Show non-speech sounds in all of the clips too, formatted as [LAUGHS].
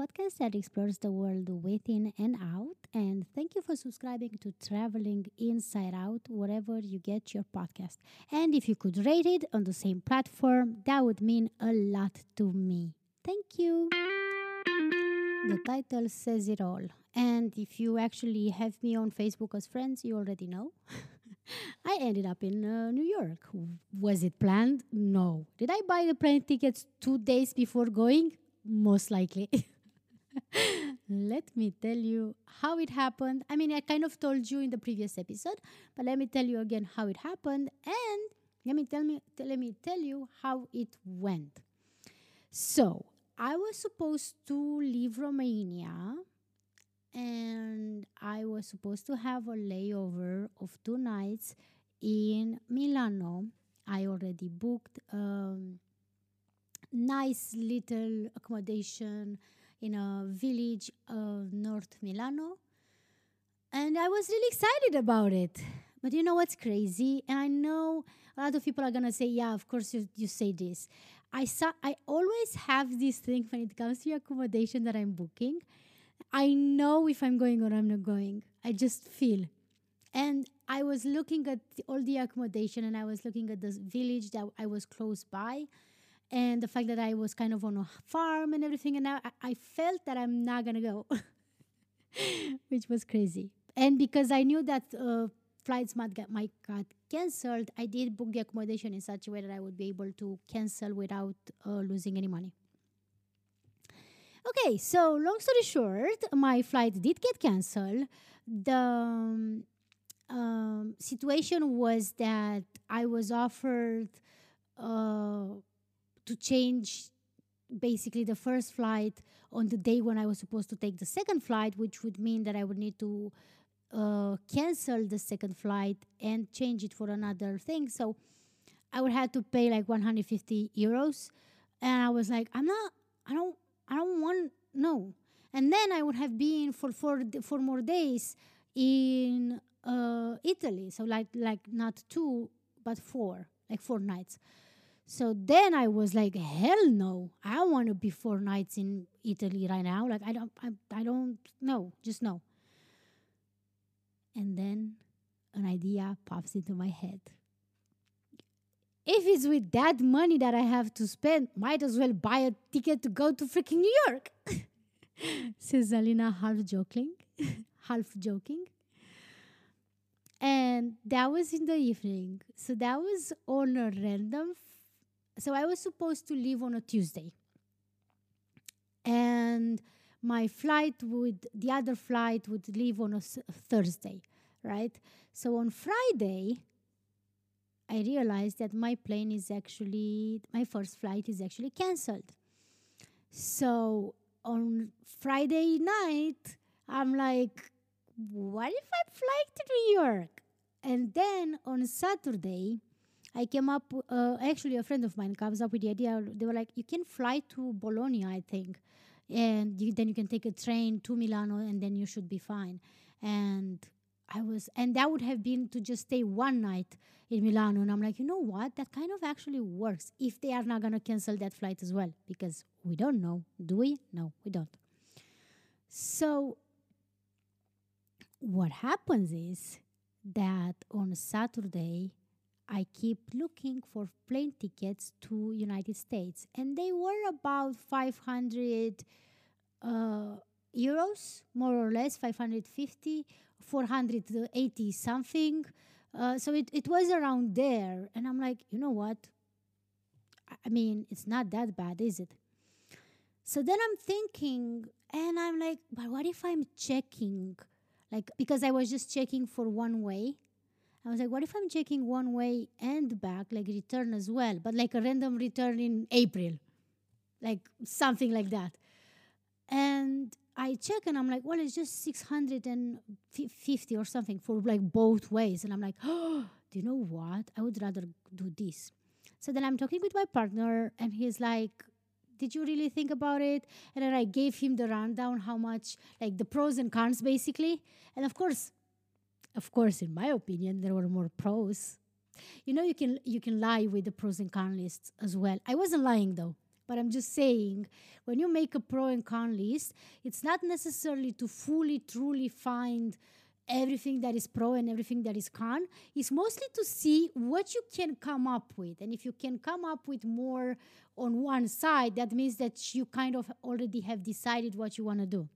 podcast that explores the world within and out. And thank you for subscribing to Traveling Inside Out, wherever you get your podcast. And if you could rate it on the same platform, that would mean a lot to me. Thank you. The title says it all. And if you actually have me on Facebook as friends, you already know. [LAUGHS] I ended up in uh, New York. Was it planned? No. Did I buy the plane tickets two days before going? Most likely. [LAUGHS] let me tell you how it happened. I mean, I kind of told you in the previous episode, but let me tell you again how it happened and let me tell me let me tell you how it went. So, I was supposed to leave Romania and I was supposed to have a layover of two nights in Milano. I already booked um, nice little accommodation in a village of North Milano. And I was really excited about it. But you know what's crazy? And I know a lot of people are gonna say, "Yeah, of course you, you say this." I saw. I always have this thing when it comes to accommodation that I'm booking I know if I'm going or I'm not going. I just feel. And I was looking at all the accommodation and I was looking at the village that I was close by and the fact that I was kind of on a farm and everything. And I, I felt that I'm not going to go, [LAUGHS] which was crazy. And because I knew that uh, flights might get, might canceled, I did book the accommodation in such a way that I would be able to cancel without uh, losing any money. Okay, so long story short, my flight did get canceled. The um, um, situation was that I was offered uh, to change basically the first flight on the day when I was supposed to take the second flight, which would mean that I would need to uh, cancel the second flight and change it for another thing. So I would have to pay like 150 euros. And I was like, I'm not, I don't I don't want no. And then I would have been for four for more days in uh, Italy. So like like not two but four, like four nights. So then I was like, hell no, I want to be four nights in Italy right now. Like I don't, I, I don't know, just no. And then an idea pops into my head if it's with that money that I have to spend, might as well buy a ticket to go to freaking New York. [LAUGHS] Says Alina, half joking, [LAUGHS] half joking. And that was in the evening. So that was on a random. So I was supposed to leave on a Tuesday. And my flight would, the other flight would leave on a Thursday, right? So on Friday, I realized that my plane is actually, my first flight is actually canceled. So on Friday night, I'm like, what if I fly to New York? And then on Saturday, I came up, uh, actually, a friend of mine comes up with the idea. They were like, you can fly to Bologna, I think. And you, then you can take a train to Milano and then you should be fine. And I was, and that would have been to just stay one night in Milano. And I'm like, you know what? That kind of actually works if they are not going to cancel that flight as well, because we don't know. Do we? No, we don't. So, what happens is that on Saturday, I keep looking for plane tickets to United States, and they were about 500 uh, euros, more or less, 550 480 something. Uh, so it, it was around there. And I'm like, you know what? I mean, it's not that bad, is it? So then I'm thinking, and I'm like, but what if I'm checking? Like, because I was just checking for one way. I was like, what if I'm checking one way and back, like return as well, but like a random return in April? Like something like that. And I check and I'm like, well, it's just 650 or something for like both ways. And I'm like, oh, [GASPS] do you know what? I would rather do this. So then I'm talking with my partner and he's like, did you really think about it? And then I gave him the rundown, how much, like the pros and cons basically. And of course, of course, in my opinion, there were more pros. You know, you can you can lie with the pros and cons lists as well. I wasn't lying though but I'm just saying when you make a pro and con list, it's not necessarily to fully, truly find everything that is pro and everything that is con. It's mostly to see what you can come up with. And if you can come up with more on one side, that means that you kind of already have decided what you want to do.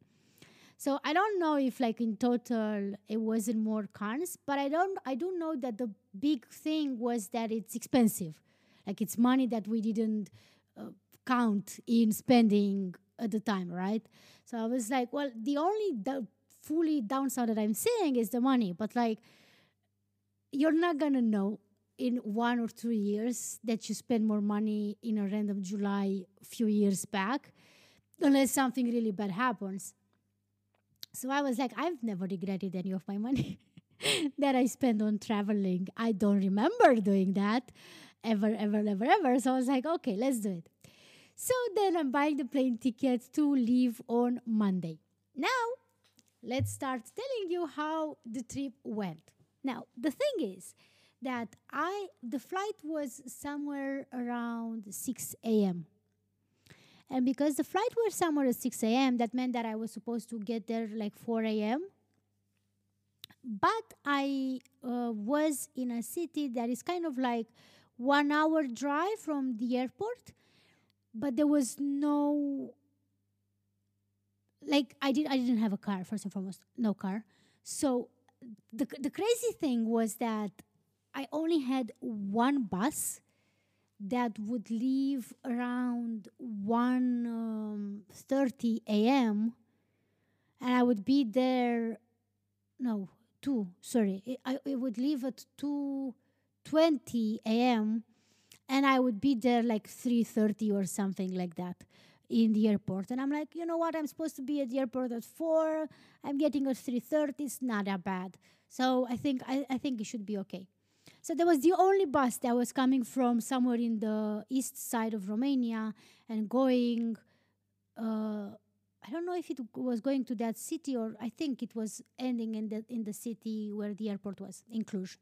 So I don't know if like in total it wasn't more cons, but I don't I do know that the big thing was that it's expensive. Like it's money that we didn't uh, count in spending at the time, right? So I was like, well, the only the fully downside that I'm seeing is the money, but like you're not gonna know in one or two years that you spend more money in a random July a few years back, unless something really bad happens. So I was like, I've never regretted any of my money [LAUGHS] that I spent on traveling. I don't remember doing that ever, ever, ever, ever. So I was like, okay, let's do it. So then I'm buying the plane ticket to leave on Monday. Now, let's start telling you how the trip went. Now, the thing is that I the flight was somewhere around 6 a.m. And because the flight was somewhere at 6 a.m., that meant that I was supposed to get there like 4 a.m. But I uh, was in a city that is kind of like one hour drive from the airport, but there was no like I did I didn't have a car first and foremost, no car. So the the crazy thing was that I only had one bus that would leave around 1 um, 30 a.m. and I would be there no 2 sorry I, it would leave at 2:20 a.m. and I would be there like 3:30 or something like that in the airport and I'm like you know what I'm supposed to be at the airport at 4 I'm getting at 3:30 it's not that bad so I think I, I think it should be okay so there was the only bus that was coming from somewhere in the east side of Romania and going. Uh, I don't know if it was going to that city or I think it was ending in the in the city where the airport was in Cluj.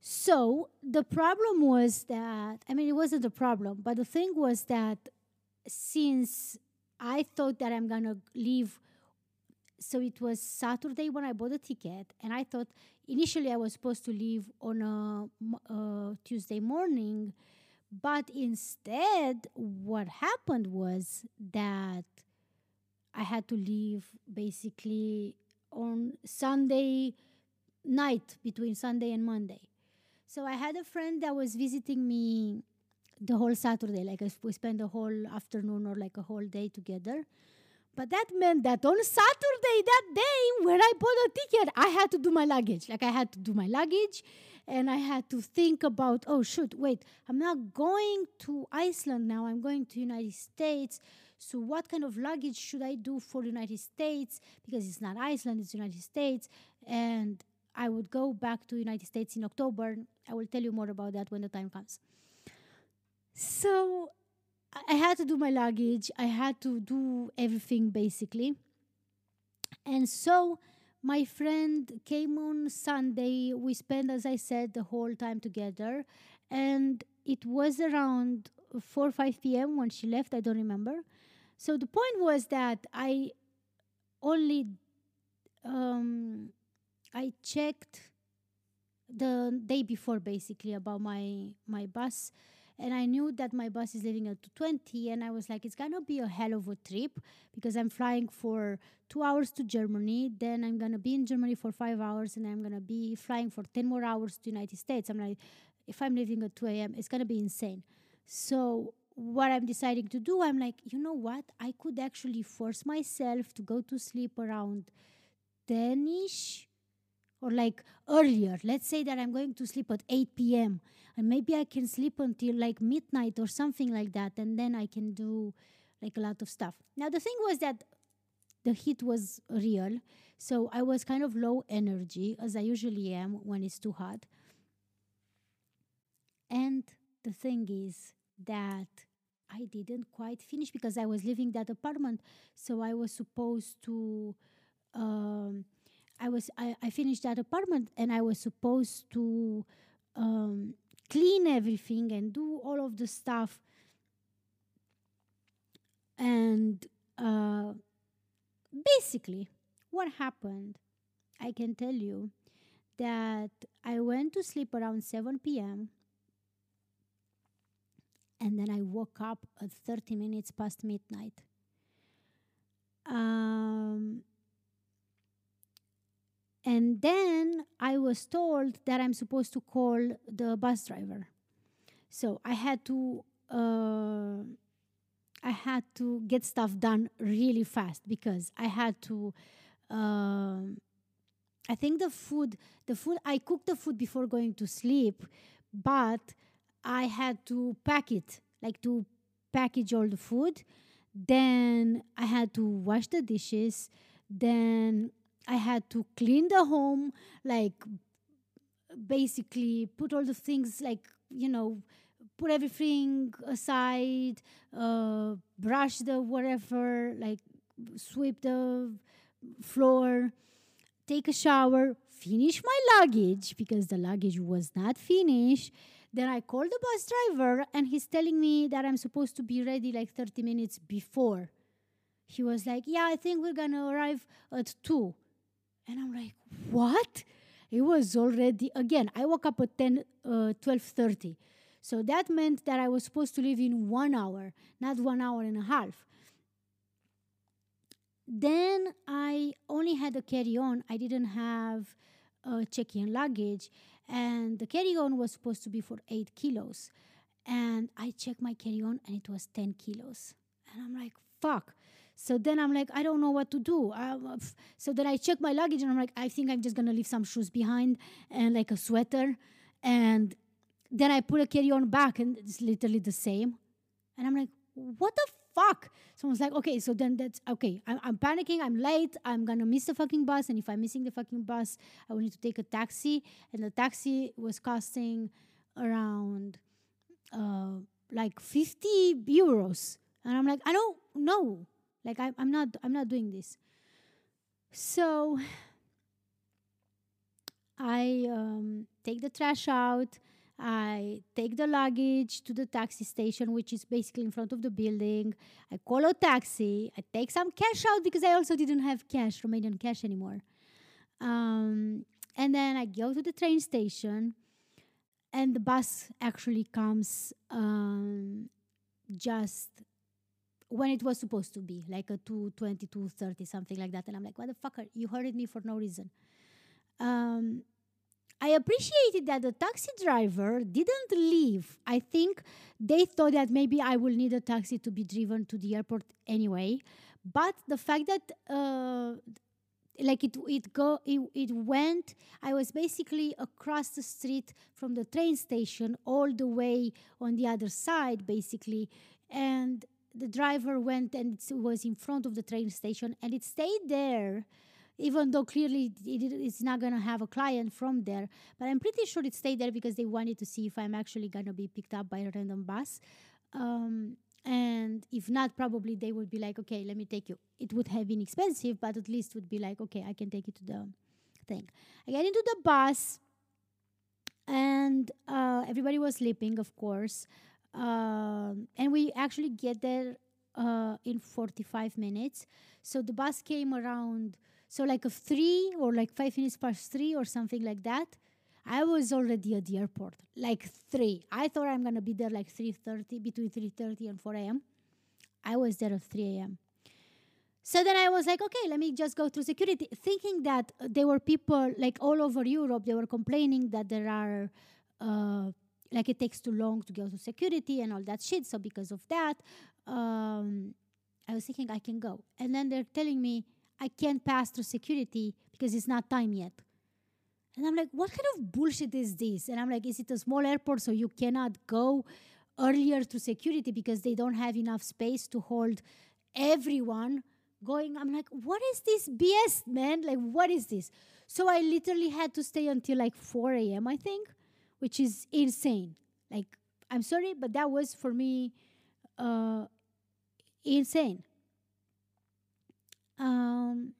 So the problem was that I mean it wasn't a problem, but the thing was that since I thought that I'm gonna leave so it was Saturday when I bought the ticket, and I thought initially I was supposed to leave on a, a Tuesday morning, but instead, what happened was that I had to leave basically on Sunday night between Sunday and Monday. So I had a friend that was visiting me the whole Saturday, like we spent the whole afternoon or like a whole day together. But that meant that on Saturday, that day, when I bought a ticket, I had to do my luggage. Like I had to do my luggage and I had to think about, oh shoot, wait, I'm not going to Iceland now, I'm going to United States. So what kind of luggage should I do for United States? Because it's not Iceland, it's United States. And I would go back to United States in October. I will tell you more about that when the time comes. So I had to do my luggage. I had to do everything basically. And so my friend came on Sunday. We spent, as I said, the whole time together. And it was around 4 or 5 p.m. when she left. I don't remember. So the point was that I only um, I checked the day before basically about my my bus and I knew that my bus is leaving at 2:20 and I was like it's to be a hell of a trip because I'm flying for 2 hours to Germany then I'm to be in Germany for 5 hours and I'm to be flying for 10 more hours to the United States I'm like if I'm leaving at 2 a.m. it's to be insane so what I'm deciding to do I'm like you know what I could actually force myself to go to sleep around 10ish or like earlier. Let's say that I'm going to sleep at 8 p.m. and maybe I can sleep until like midnight or something like that, and then I can do like a lot of stuff. Now, the thing was that the heat was real, so I was kind of low energy, as I usually am when it's too hot. And the thing is that I didn't quite finish because I was leaving that apartment, so I was supposed to. Um, I was I, I finished that apartment and I was supposed to um, clean everything and do all of the stuff and uh, basically, what happened, I can tell you that I went to sleep around 7 p.m. and then I woke up at 30 minutes past midnight. Um, and then I was told that I'm supposed to call the bus driver. So I had to uh, I had to get stuff done really fast because I had to. Uh, I think the food, the food I cooked the food before going to sleep, but I had to pack it, like to package all the food. Then I had to wash the dishes. Then I had to clean the home, like basically put all the things, like, you know, put everything aside, uh, brush the whatever, like sweep the floor, take a shower, finish my luggage because the luggage was not finished. Then I called the bus driver and he's telling me that I'm supposed to be ready like 30 minutes before. He was like, Yeah, I think we're gonna arrive at 2. And I'm like, What? It was already again, I woke up at 10 uh, 12:30. So that meant that I was supposed to leave in 1 hour, not 1 hour and a half. Then I only had a carry on. I didn't have a check in luggage. And the carry on was supposed to be for eight kilos. And I checked my carry on and it was 10 kilos. And I'm like, fuck. So then I'm like, I don't know what to do. So then I check my luggage and I'm like, I think I'm just gonna leave some shoes behind and like a sweater. And then I put a carry on back and it's literally the same. And I'm like, what the fuck? Someone's like, okay, so then that's okay. I'm, I'm, panicking. I'm late. I'm gonna miss the fucking bus. And if I'm missing the fucking bus, I will need to take a taxi. And the taxi was costing around uh, like 50 euros. And I'm like, I don't know. Like I, I'm not. I'm not doing this. So I um, take the trash out. I take the luggage to the taxi station, which is basically in front of the building. I call a taxi. I take some cash out because I also didn't have cash, Romanian cash anymore. Um, and then I go to the train station, and the bus actually comes um, just when it was supposed to be, like a 220, 230, something like that. And I'm like, what the fuck? Are, you hurried me for no reason. Um, I appreciated that the taxi driver didn't leave. I think they thought that maybe I will need a taxi to be driven to the airport anyway. But the fact that uh, like it it go it, it went i was basically across the street from the train station all the way on the other side basically and the driver went and it was in front of the train station and it stayed there even though clearly it, it's not going to have a client from there. But I'm pretty sure it stayed there because they wanted to see if I'm actually going to be picked up by a random bus. Um, and if not, probably they would be like, okay, let me take you. It would have been expensive, but at least would be like, okay, I can take you to the thing. I get into the bus, and uh, everybody was sleeping, of course. Um, and we actually get there uh, in 45 minutes. So the bus came around so like a three or like five minutes past three or something like that. I was already at the airport, like three. I thought I'm gonna be there like three thirty, between three thirty and four a.m. I was there at three a.m. So then I was like, okay, let me just go through security, thinking that there were people like all over Europe. They were complaining that there are, uh, like, it takes too long to go to security and all that shit. So because of that, um, I was thinking I can go, and then they're telling me I can't pass through security because it's not time yet. And I'm like, what kind of bullshit is this? And I'm like, is it a small airport so you cannot go earlier to security because they don't have enough space to hold everyone going? I'm like, what is this BS, man? Like, what is this? So I literally had to stay until like 4 a.m., I think, which is insane. Like, I'm sorry, but that was for me uh, insane. Um,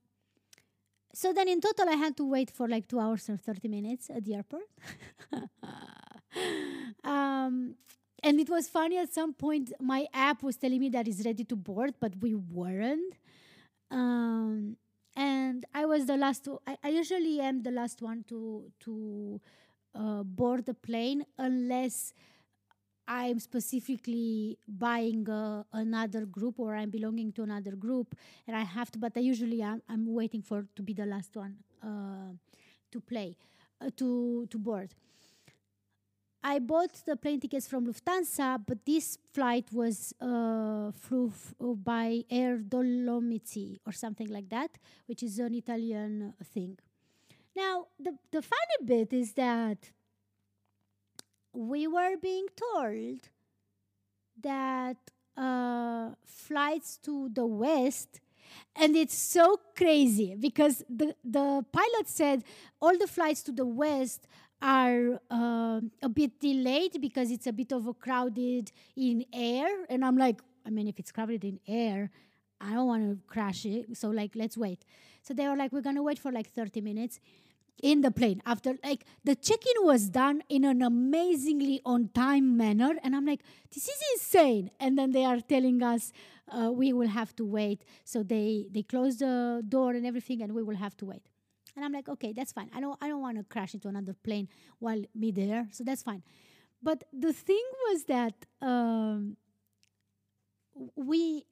so then in total, I had to wait for like two hours and 30 minutes at the airport. [LAUGHS] um, and it was funny at some point my app was telling me that it's ready to board but we weren't um, and i was the last to, I, I usually am the last one to to uh, board the plane unless i'm specifically buying uh, another group or i'm belonging to another group and i have to but i usually am i'm waiting for to be the last one uh, to play uh, to to board I bought the plane tickets from Lufthansa, but this flight was uh, flew f- uh, by Air Dolomiti or something like that, which is an Italian thing. Now, the, the funny bit is that we were being told that uh, flights to the west and it's so crazy because the, the pilot said all the flights to the west are uh, a bit delayed because it's a bit overcrowded in air. And I'm like, I mean, if it's crowded in air, I don't want to crash it. So, like, let's wait. So they were like, we're going to wait for like 30 minutes in the plane. After like the check-in was done in an amazingly on time manner and i'm like this is insane. And then they are telling us uh, we will have to wait. So they they close the door and everything and we will have to wait. And I'm like, okay, that's fine. I don't I don't want to crash into another plane while me there, so that's fine. But the thing was that um, we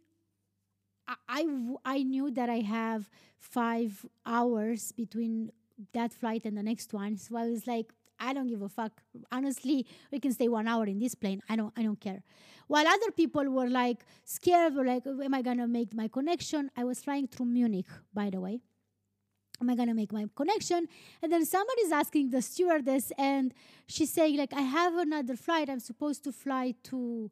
I, knew that I have five hours between that flight and the next one. So I was like, I don't give a fuck. Honestly, we can stay one hour in this plane. I don't I don't care. While other people were like scared, were like, am I gonna make my connection? I was flying through Munich, by the way am I gonna make my connection? And then somebody's asking the stewardess, and she's saying like, I have another flight. I'm supposed to fly to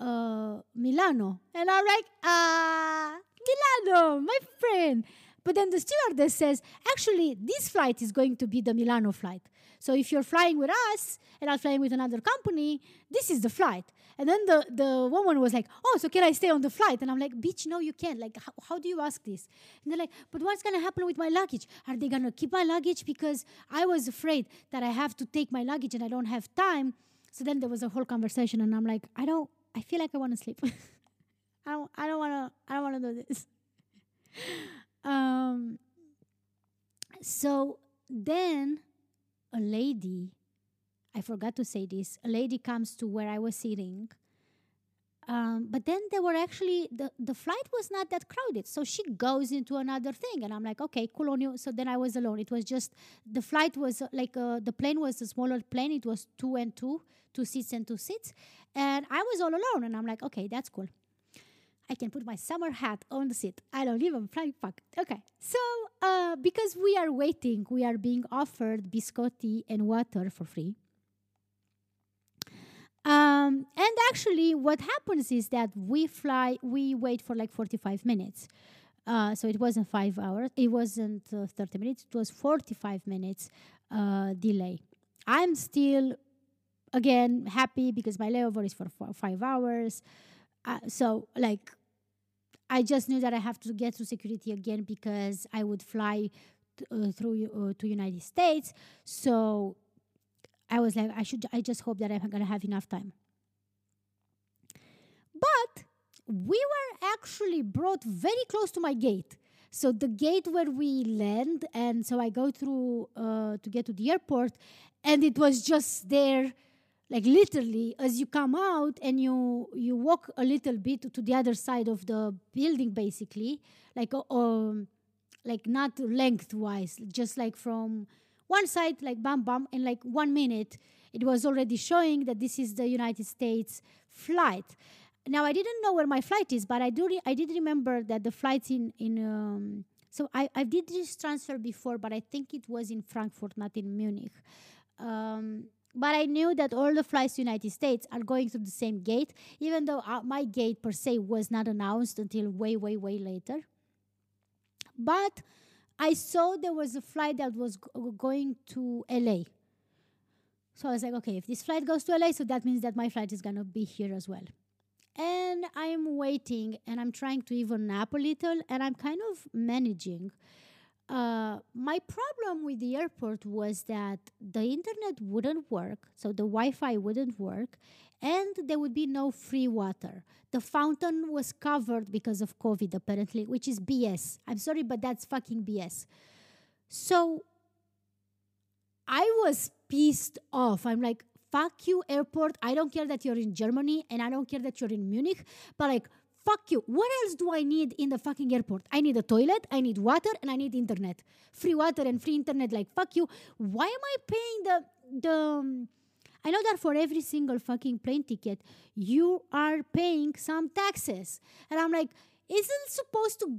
uh, Milano, and I'm like, ah, Milano, my friend. But then the stewardess says, actually, this flight is going to be the Milano flight. So if you're flying with us and I'm flying with another company, this is the flight. And then the, the woman was like, oh, so can I stay on the flight? And I'm like, bitch, no, you can't. Like, how, how do you ask this? And they're like, but what's going to happen with my luggage? Are they going to keep my luggage? Because I was afraid that I have to take my luggage and I don't have time. So then there was a whole conversation and I'm like, I don't, I feel like I want to sleep. [LAUGHS] I don't, I don't want to, I don't want to do this. [LAUGHS] Um, so then a lady, I forgot to say this, a lady comes to where I was sitting. Um, but then there were actually the, the flight was not that crowded so she goes into another thing and i'm like okay cool on you so then i was alone it was just the flight was uh, like uh, the plane was a smaller plane it was two and two two seats and two seats and i was all alone and i'm like okay that's cool I can put my summer hat on the seat. I don't even flying fuck. Okay. So uh, because we are waiting, we are being offered biscotti and water for free. Um, and actually, what happens is that we fly, we wait for like 45 minutes. Uh, so it wasn't five hours, it wasn't uh, 30 minutes, it was 45 minutes uh, delay. I'm still, again, happy because my layover is for five hours. Uh, so, like, I just knew that I have to get through security again because I would fly uh, through uh, to United States. So I was like, I should. I just hope that I'm gonna have enough time. But we were actually brought very close to my gate. So the gate where we land, and so I go through uh, to get to the airport, and it was just there like literally as you come out and you you walk a little bit to the other side of the building basically like um like not lengthwise just like from one side like bam bam in like one minute it was already showing that this is the united states flight. Now i didn't know where my flight is but i do re- i did remember that the flights in in um, so I, I did this transfer before but i think it was in frankfurt not in munich. Um, but I knew that all the flights to United States are going through the same gate, even though uh, my gate per se was not announced until way, way, way later. But I saw there was a flight that was going to LA. So I was like, okay, if this flight goes to LA, so that means that my flight is gonna be here as well. And I'm waiting and I'm trying to even nap a little and I'm kind of managing. Uh, my problem with the airport was that the internet wouldn't work, so the Wi Fi wouldn't work, and there would be no free water. The fountain was covered because of COVID, apparently, which is BS. I'm sorry, but that's fucking BS. So I was pissed off. I'm like, fuck you, airport. I don't care that you're in Germany and I don't care that you're in Munich, but like, fuck you. What else do I need in the fucking airport? I need a toilet, I need water, and I need internet. Free water and free internet. Like, fuck you. Why am I paying the, the, um, I know that for every single fucking plane ticket, you are paying some taxes. And I'm like, isn't supposed to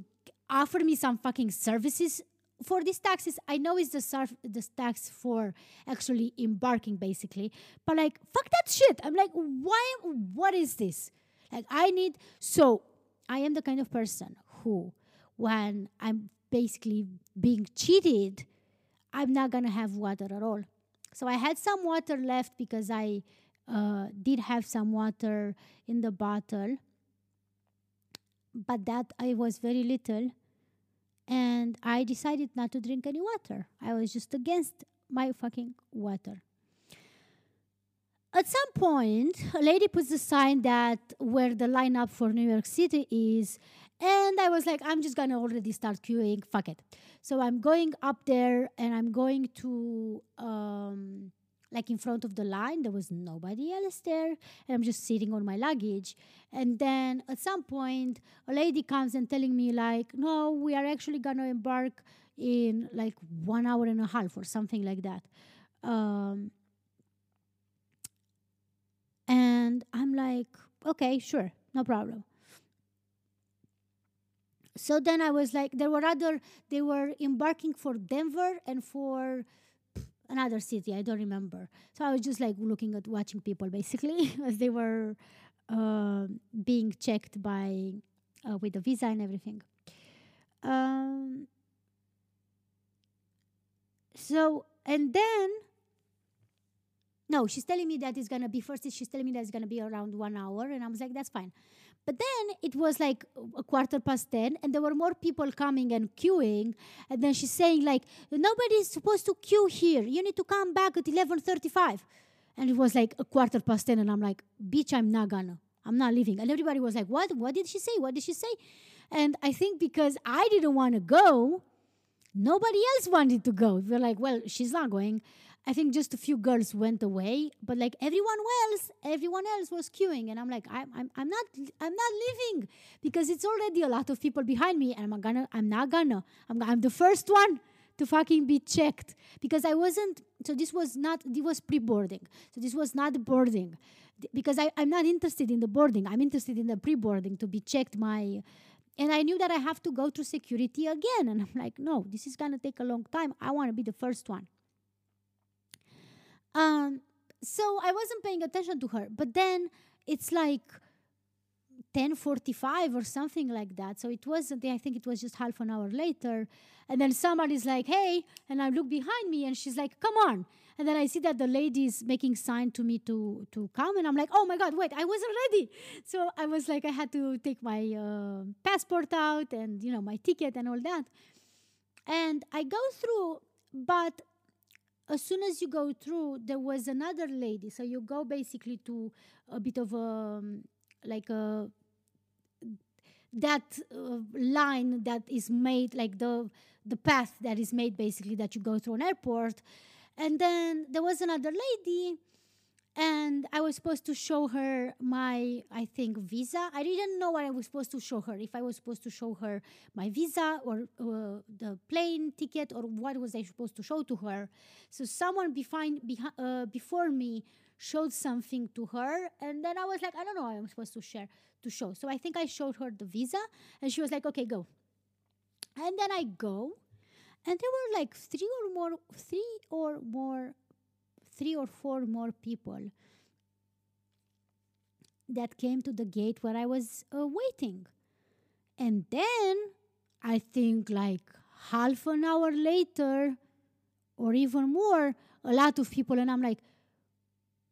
offer me some fucking services for these taxes? I know it's the surf, the tax for actually embarking, basically, but like, fuck that shit. I'm like, why? What is this? Like, I need. So, I am the kind of person who, when I'm basically being cheated, I'm not gonna have water at all. So I had some water left because I uh, did have some water in the bottle, but that I was very little, and I decided not to drink any water. I was just against my fucking water. At some point, a lady puts a sign that where the lineup for New York City is, and I was like, I'm just gonna already start queuing. Fuck it. So I'm going up there and I'm going to um, like in front of the line. There was nobody else there, and I'm just sitting on my luggage. And then at some point, a lady comes and telling me like, "No, we are actually gonna embark in like one hour and a half or something like that." Um, and I'm like, "Okay, sure, no problem." so then I was like, there were other, they were embarking for Denver and for another city. I don't remember. So I was just like looking at watching people basically [LAUGHS] as they were uh, being checked by uh, with the visa and everything. Um, so and then no, she's telling me that it's gonna be first. She's telling me that it's gonna be around one hour, and I was like, that's fine. But then it was like a quarter past 10, and there were more people coming and queuing. And then she's saying, like, nobody's supposed to queue here. You need to come back at 11.35. And it was like a quarter past 10, and I'm like, bitch, I'm not gonna. I'm not leaving. And everybody was like, what? What did she say? What did she say? And I think because I didn't want to go, nobody else wanted to go. We're like, well, she's not going. I think just a few girls went away, but like everyone else, everyone else was queuing, and I'm like, I'm, I'm, I'm not, I'm not leaving because it's already a lot of people behind me, and I'm gonna, I'm not gonna, I'm, I'm the first one to fucking be checked because I wasn't. So this was not, this was pre-boarding. So this was not boarding because I, I'm not interested in the boarding. I'm interested in the pre-boarding to be checked my. And I knew that I have to go through security again. And I'm like, no, this is to take a long time. I want to be the first one. Um, so I wasn't paying attention to her. But then it's like 10:45 or something like that. So it wasn't. I think it was just half an hour later. And then somebody's like, "Hey!" And I look behind me, and she's like, "Come on!" And then I see that the lady is making sign to me to to come, and I'm like, "Oh my god, wait! I wasn't ready." [LAUGHS] So I was like, I had to take my uh, passport out and you know my ticket and all that. And I go through, but as soon as you go through, there was another lady. So you go basically to a bit of a um, like a that uh, line that is made like the the path that is made basically that you go through an airport and then there was another lady and I was supposed to show her my, I think, visa. I didn't know what I was supposed to show her. If I was supposed to show her my visa or uh, the plane ticket or what was I supposed to show to her. So someone behind, behi- uh, before me showed something to her, and then I was like, I don't know what I'm supposed to share to show. So I think I showed her the visa, and she was like, okay, go. And then I go, and there were like three or more, three or more three or four more people that came to the gate where I was uh, waiting. And then I think like half an hour later or even more, a lot of people, and I'm like,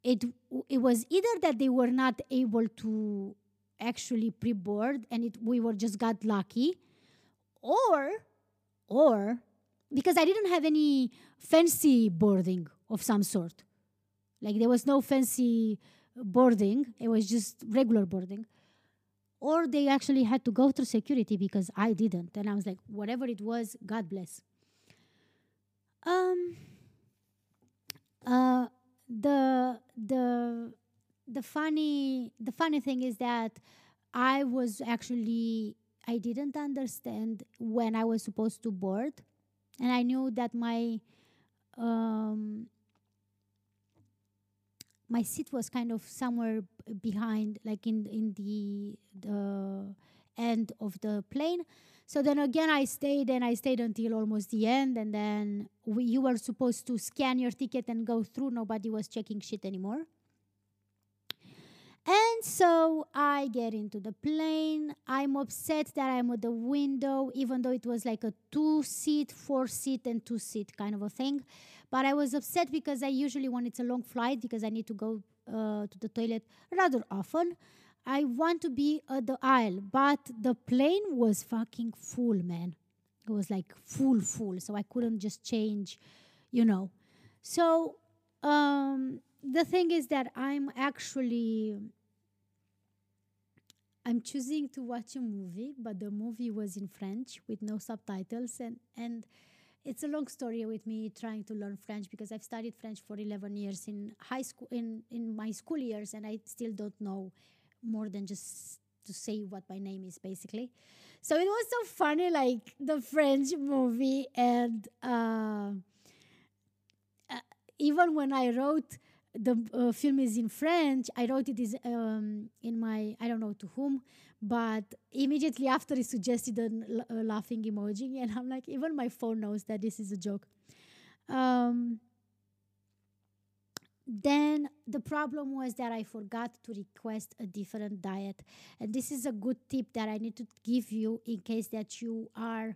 it, it was either that they were not able to actually pre-board and it, we were just got lucky or or because I didn't have any fancy boarding of some sort. Like there was no fancy boarding, it was just regular boarding. Or they actually had to go through security because I didn't. And I was like, whatever it was, God bless. Um uh the the the funny the funny thing is that I was actually I didn't understand when I was supposed to board, and I knew that my um, my seat was kind of somewhere behind, like in in the the end of the plane. So then again, I stayed and I stayed until almost the end, and then we, you were supposed to scan your ticket and go through. Nobody was checking shit anymore. And so I get into the plane. I'm upset that I'm at the window, even though it was like a two seat, four seat, and two seat kind of a thing. But I was upset because I usually, when it's a long flight, because I need to go uh, to the toilet rather often, I want to be at the aisle. But the plane was fucking full, man. It was like full, full. So I couldn't just change, you know. So um, the thing is that I'm actually I'm choosing to watch a movie, but the movie was in French with no subtitles and and it's a long story with me trying to learn French because I've studied French for 11 years in high school in in my school years and I still don't know more than just to say what my name is basically. So it was so funny like the French movie and uh, uh, even when I wrote the uh, film is in French. I wrote it is um, in my I don't know to whom, but immediately after he suggested a, laughing emoji, [LAUGHS] and I'm like, even my phone knows that this is a joke. Um, then the problem was that I forgot to request a different diet, and this is a good tip that I need to give you in case that you are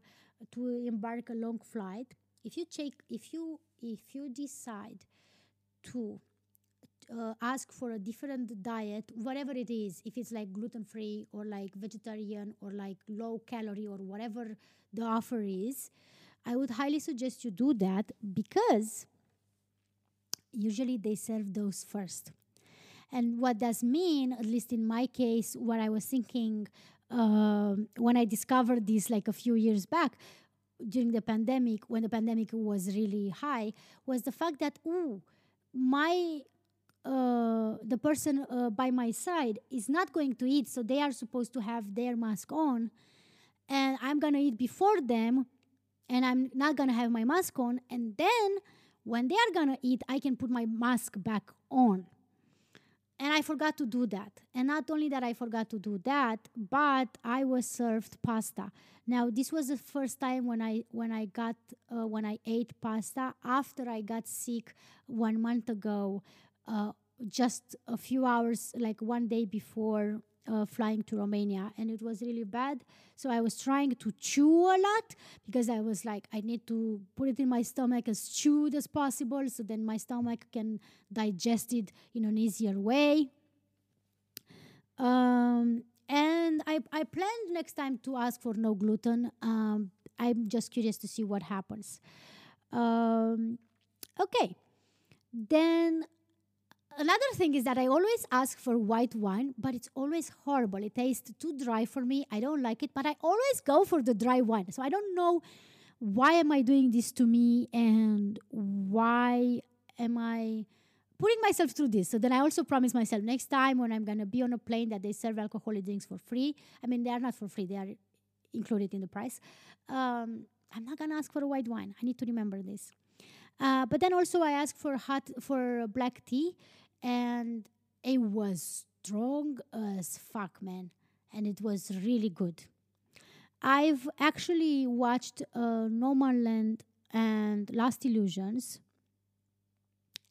to embark a long flight. If you take, if you if you decide to uh, ask for a different diet, whatever it is, if it's like gluten free or like vegetarian or like low calorie or whatever the offer is, I would highly suggest you do that because usually they serve those first. And what does mean, at least in my case, what I was thinking uh, when I discovered this like a few years back during the pandemic, when the pandemic was really high, was the fact that, ooh, my uh, the person uh, by my side is not going to eat, so they are supposed to have their mask on, and I'm gonna eat before them, and I'm not gonna have my mask on, and then when they are gonna eat, I can put my mask back on. And I forgot to do that. And not only that I forgot to do that, but I was served pasta. Now this was the first time when I when I got uh, when I ate pasta after I got sick one month ago uh, just a few hours, like one day before uh, flying to Romania, and it was really bad. So I was trying to chew a lot because I was like, I need to put it in my stomach as chewed as possible, so then my stomach can digest it in an easier way. Um, and I, I planned next time to ask for no gluten. Um, I'm just curious to see what happens. Um, okay, then another thing is that I always ask for white wine, but it's always horrible. It tastes too dry for me. I don't like it, but I always go for the dry wine. So I don't know why am I doing this to me and why am I putting myself through this. So then I also promise myself next time when I'm going to be on a plane that they serve alcoholic drinks for free. I mean, they are not for free, they are included in the price. Um, I'm not going to ask for a white wine. I need to remember this. Uh, but then also I asked for hot for black tea and it was strong as fuck, man, and it was really good. I've actually watched uh, Nomadland and Lost Illusions,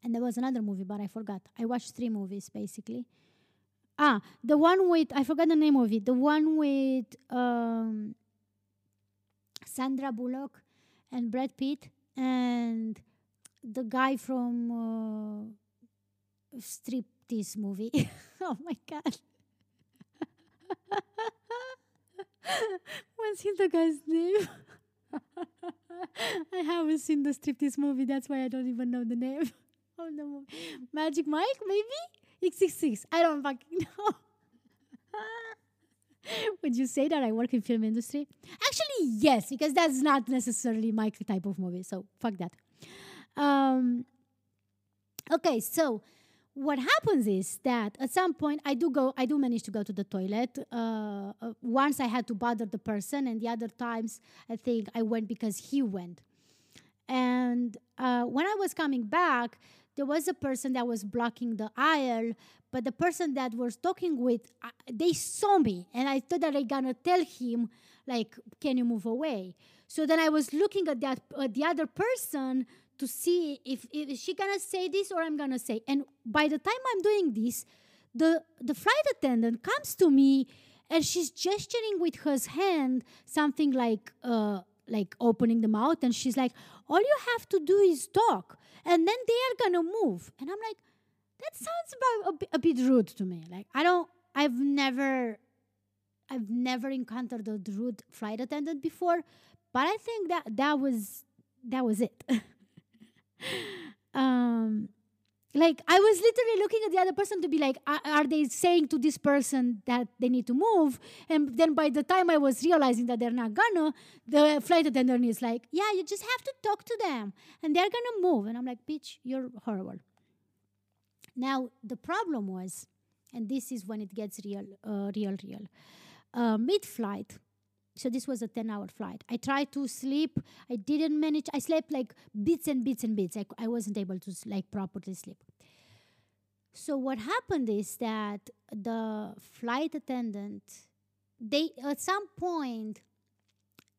and there was another movie, but I forgot. I watched three movies basically. Ah, the one with I forgot the name of it. The one with um, Sandra Bullock and Brad Pitt and the guy from. Uh, striptease movie. [LAUGHS] oh my god. What's the guy's name? [LAUGHS] I haven't seen the striptease movie. That's why I don't even know the name [LAUGHS] of the movie. Magic Mike, maybe? X66. I don't fucking know. Would you say that I work in film industry? Actually, yes, because that's not necessarily my type of movie. So fuck that. Um, okay, so what happens is that at some point I do go, I do manage to go to the toilet. Uh, uh, once I had to bother the person, and the other times I think I went because he went. And uh, when I was coming back, there was a person that was blocking the aisle, but the person that was talking with, uh, they saw me, and I thought that I gonna tell him, like, "Can you move away?" So then I was looking at that at the other person to see if, if she gonna say this or I'm gonna say. And by the time I'm doing this, the the flight attendant comes to me and she's gesturing with her hand something like uh, like opening the mouth. And she's like all you have to do is talk and then they are gonna move. And i'm like that sounds about a, bit, a bit rude to me. Like i don't i've never i've never encountered a rude flight attendant before but i think that that was that was it [LAUGHS] [LAUGHS] um like I was literally looking at the other person to be like, are, they saying to this person that they need to move? And then by the time I was realizing that they're not gonna, the flight attendant is like, yeah, you just have to talk to them, and they're gonna move. And I'm like, bitch, you're horrible. Now the problem was, and this is when it gets real, uh, real, real. Uh, mid-flight, so this was a 10 hour flight. I tried to sleep. I didn't manage. I slept like bits and bits and bits. I, I wasn't able to like properly sleep. So what happened is that the flight attendant they at some point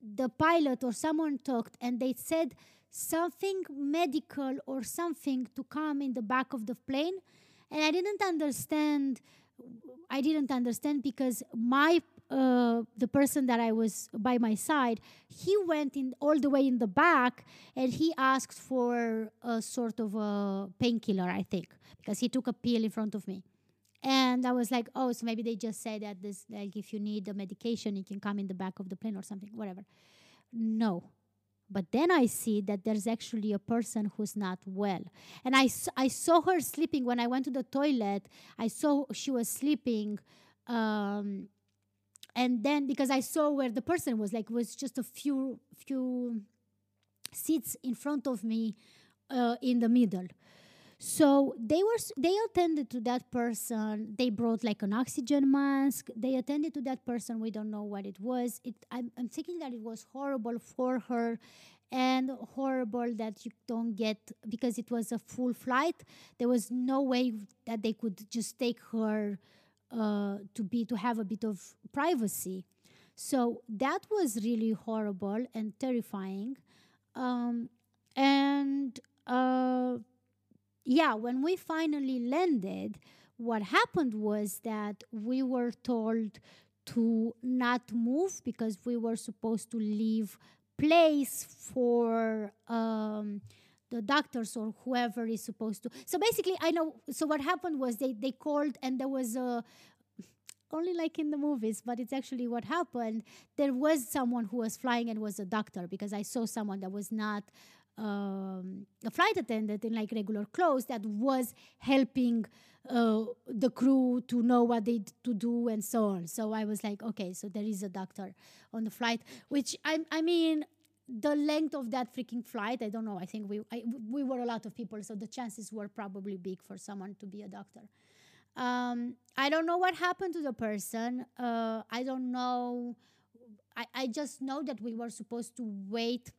the pilot or someone talked and they said something medical or something to come in the back of the plane. And i didn't understand i didn't understand because my uh, the person that I was by my side, he went in all the way in the back and he asked for a sort of a painkiller, I think, because he took a pill in front of me. And I was like, oh, so maybe they just said that this, like, if you need a medication, you can come in the back of the plane or something, whatever. No. But then I see that there's actually a person who's not well. And I, I saw her sleeping when I went to the toilet. I saw she was sleeping. Um, and then because I saw where the person was, like was just a few few seats in front of me, uh, in the middle. So they were they attended to that person. They brought like an oxygen mask. They attended to that person. We don't know what it was. It I'm, I'm thinking that it was horrible for her, and horrible that you don't get because it was a full flight. There was no way that they could just take her uh, to be to have a bit of privacy. So that was really horrible and terrifying. Um, and uh, yeah, when we finally landed, what happened was that we were told to not move because we were supposed to leave place for um, the doctors or whoever is supposed to. So basically, I know. So what happened was they they called and there was a only like in the movies, but it's actually what happened. There was someone who was flying and was a doctor because I saw someone that was not um, a flight attendant in like regular clothes that was helping uh, the crew to know what they to do and so on. So I was like, okay, so there is a doctor on the flight, which I I mean the length of that freaking flight, I don't know. I think we I, we were a lot of people, so the chances were probably big for someone to be a doctor. Um, I don't know what happened to the person. Uh, I don't know. I, I just know that we were supposed to wait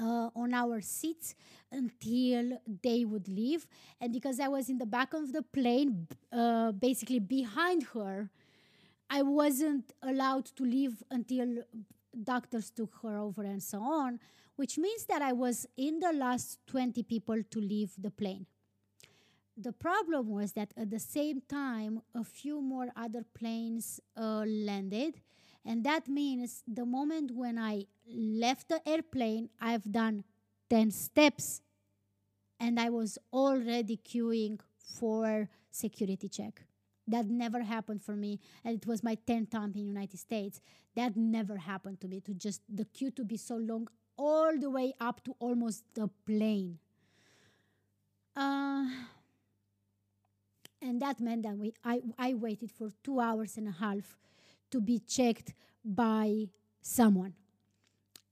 uh, on our seats until they would leave. And because I was in the back of the plane, uh, basically behind her, I wasn't allowed to leave until doctors took her over and so on, which means that I was in the last 20 people to leave the plane. The problem was that at the same time, a few more other planes uh, landed. And that means the moment when I left the airplane, I've done 10 steps and I was already queuing for security check. That never happened for me, and it was my tenth time in the United States. That never happened to me. To just the queue to be so long all the way up to almost the plane. Uh, and that meant that we, I, I waited for two hours and a half to be checked by someone.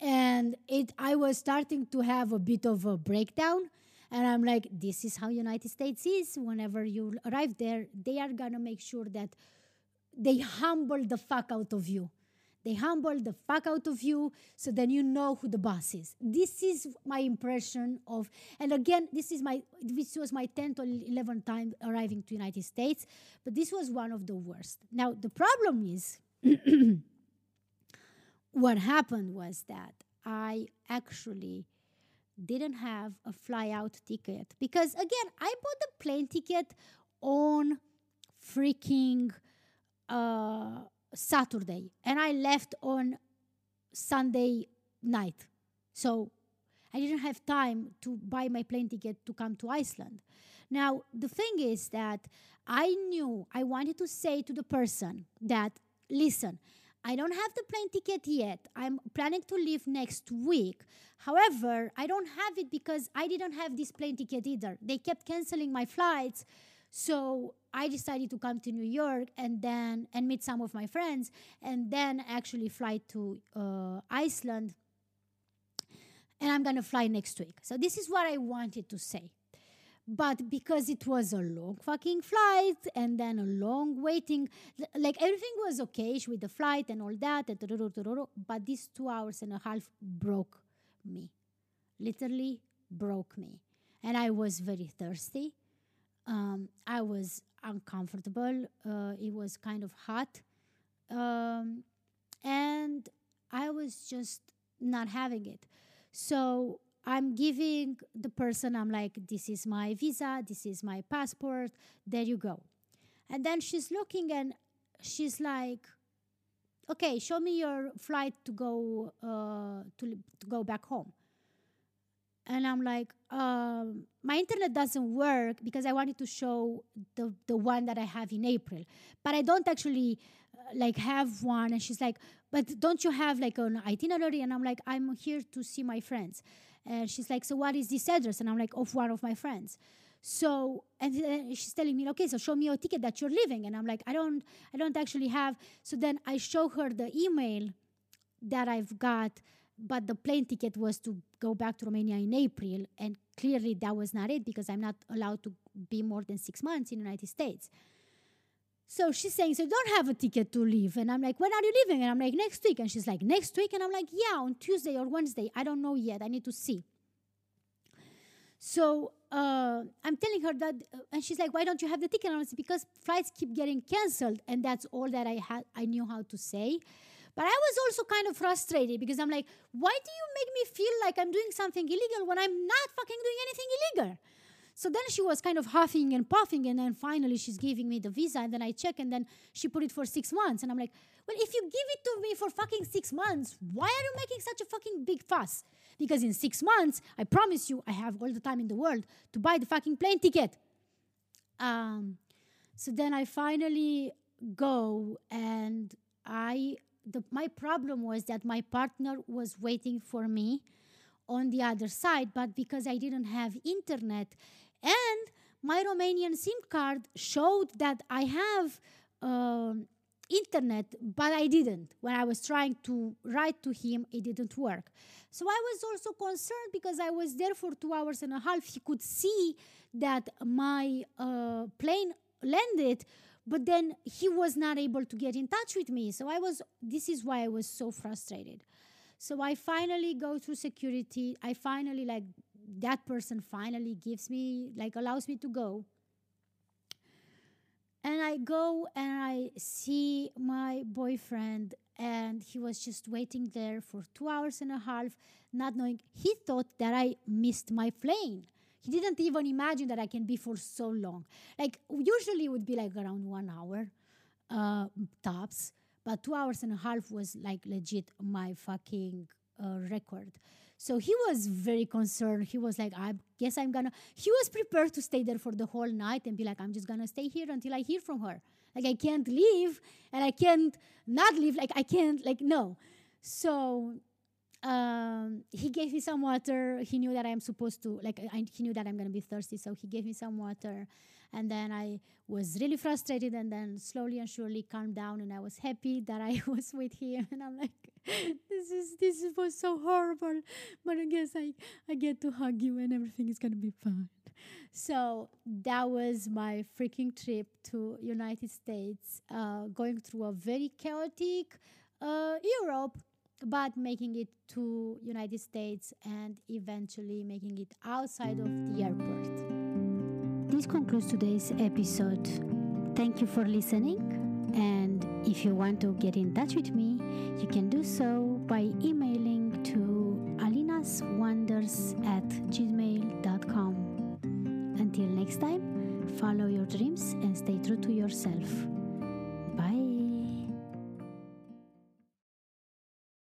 And it, I was starting to have a bit of a breakdown. And I'm like, this is how United States is. Whenever you arrive there, they are gonna make sure that they humble the fuck out of you. They humble the fuck out of you so then you know who the boss is. This is my impression of, and again, this is my, this was my 10th or 11th time arriving to United States, but this was one of the worst. Now, the problem is, [CLEARS THROAT] what happened was that I actually didn't have a fly out ticket because again, I bought the plane ticket on freaking uh, Saturday and I left on Sunday night. So I didn't have time to buy my plane ticket to come to Iceland. Now, the thing is that I knew I wanted to say to the person that, listen, I don't have the plane ticket yet. I'm planning to leave next week. However, I don't have it because I didn't have this plane ticket either. They kept canceling my flights. So I decided to come to New York and then and meet some of my friends and then actually fly to uh, Iceland. And I'm gonna fly next week. So this is what I wanted to say. But because it was a long fucking flight and then a long waiting, like everything was okay with the flight and all that, but these two hours and a half broke me. Literally broke me. And I was very thirsty um, I was uncomfortable. Uh, it was kind of hot. Um, and I was just not having it. So I'm giving the person, I'm like, this is my visa, this is my passport, there you go. And then she's looking and she's like, okay, show me your flight to go uh, to, to go back home and I'm like, um, my internet doesn't work because I wanted to show the the one that I have in April, but I don't actually uh, like have one. And she's like, but don't you have like an itinerary? And I'm like, I'm here to see my friends. And she's like, so what is this address? And I'm like, of one of my friends. So and she's telling me, okay, so show me your ticket that you're leaving. And I'm like, I don't, I don't actually have. So then I show her the email that I've got but the plane ticket was to go back to Romania in April, and clearly that was not it because I'm not allowed to be more than six months in the United States. So she's saying, So you don't have a ticket to leave. And I'm like, When are you leaving? And I'm like, Next week. And she's like, Next week? And I'm like, Yeah, on Tuesday or Wednesday. I don't know yet. I need to see. So uh, I'm telling her that, uh, and she's like, "Why don't you have the ticket?" And I said, "Because flights keep getting canceled, and that's all that I had. I knew how to say." But I was also kind of frustrated because I'm like, why do you make me feel like I'm doing something illegal when I'm not fucking doing anything illegal? So then she was kind of huffing and puffing, and then finally she's giving me the visa, and then I check, and then she put it for six months. And I'm like, well, if you give it to me for fucking six months, why are you making such a fucking big fuss? Because in six months, I promise you, I have all the time in the world to buy the fucking plane ticket. Um, so then I finally go and I the, my problem was that my partner was waiting for me on the other side, but because I didn't have internet and my Romanian SIM card showed that I have uh, internet, but I didn't. When I was trying to write to him, it didn't work. So I was also concerned because I was there for two hours and a half. He could see that my uh, plane landed, but then he was not able to get in touch with me so i was this is why i was so frustrated so i finally go through security i finally like that person finally gives me like allows me to go and i go and i see my boyfriend and he was just waiting there for two hours and a half not knowing he thought that i missed my plane he didn't even imagine that I can be for so long. Like usually it would be like around one hour uh, tops, but two hours and a half was like legit my fucking uh, record. So he was very concerned. He was like, I guess I'm gonna. He was prepared to stay there for the whole night and be like, I'm just gonna stay here until I hear from her. Like I can't leave and I can't not leave. Like I can't. Like no. So um, he gave me some water. He knew that I'm supposed to, like, I, he knew that I'm to be thirsty. So he gave me some water. And then I was really frustrated and then slowly and surely calmed down. And I was happy that I [LAUGHS] was with him. And I'm like, this is, this was so horrible. But I guess I, I get to hug you and everything is going to be fine. So that was my freaking trip to United States, uh, going through a very chaotic uh, Europe but making it to United States and eventually making it outside of the airport. This concludes today's episode. Thank you for listening. And if you want to get in touch with me, you can do so by emailing to alinaswonders at gmail.com. Until next time, follow your dreams and stay true to yourself.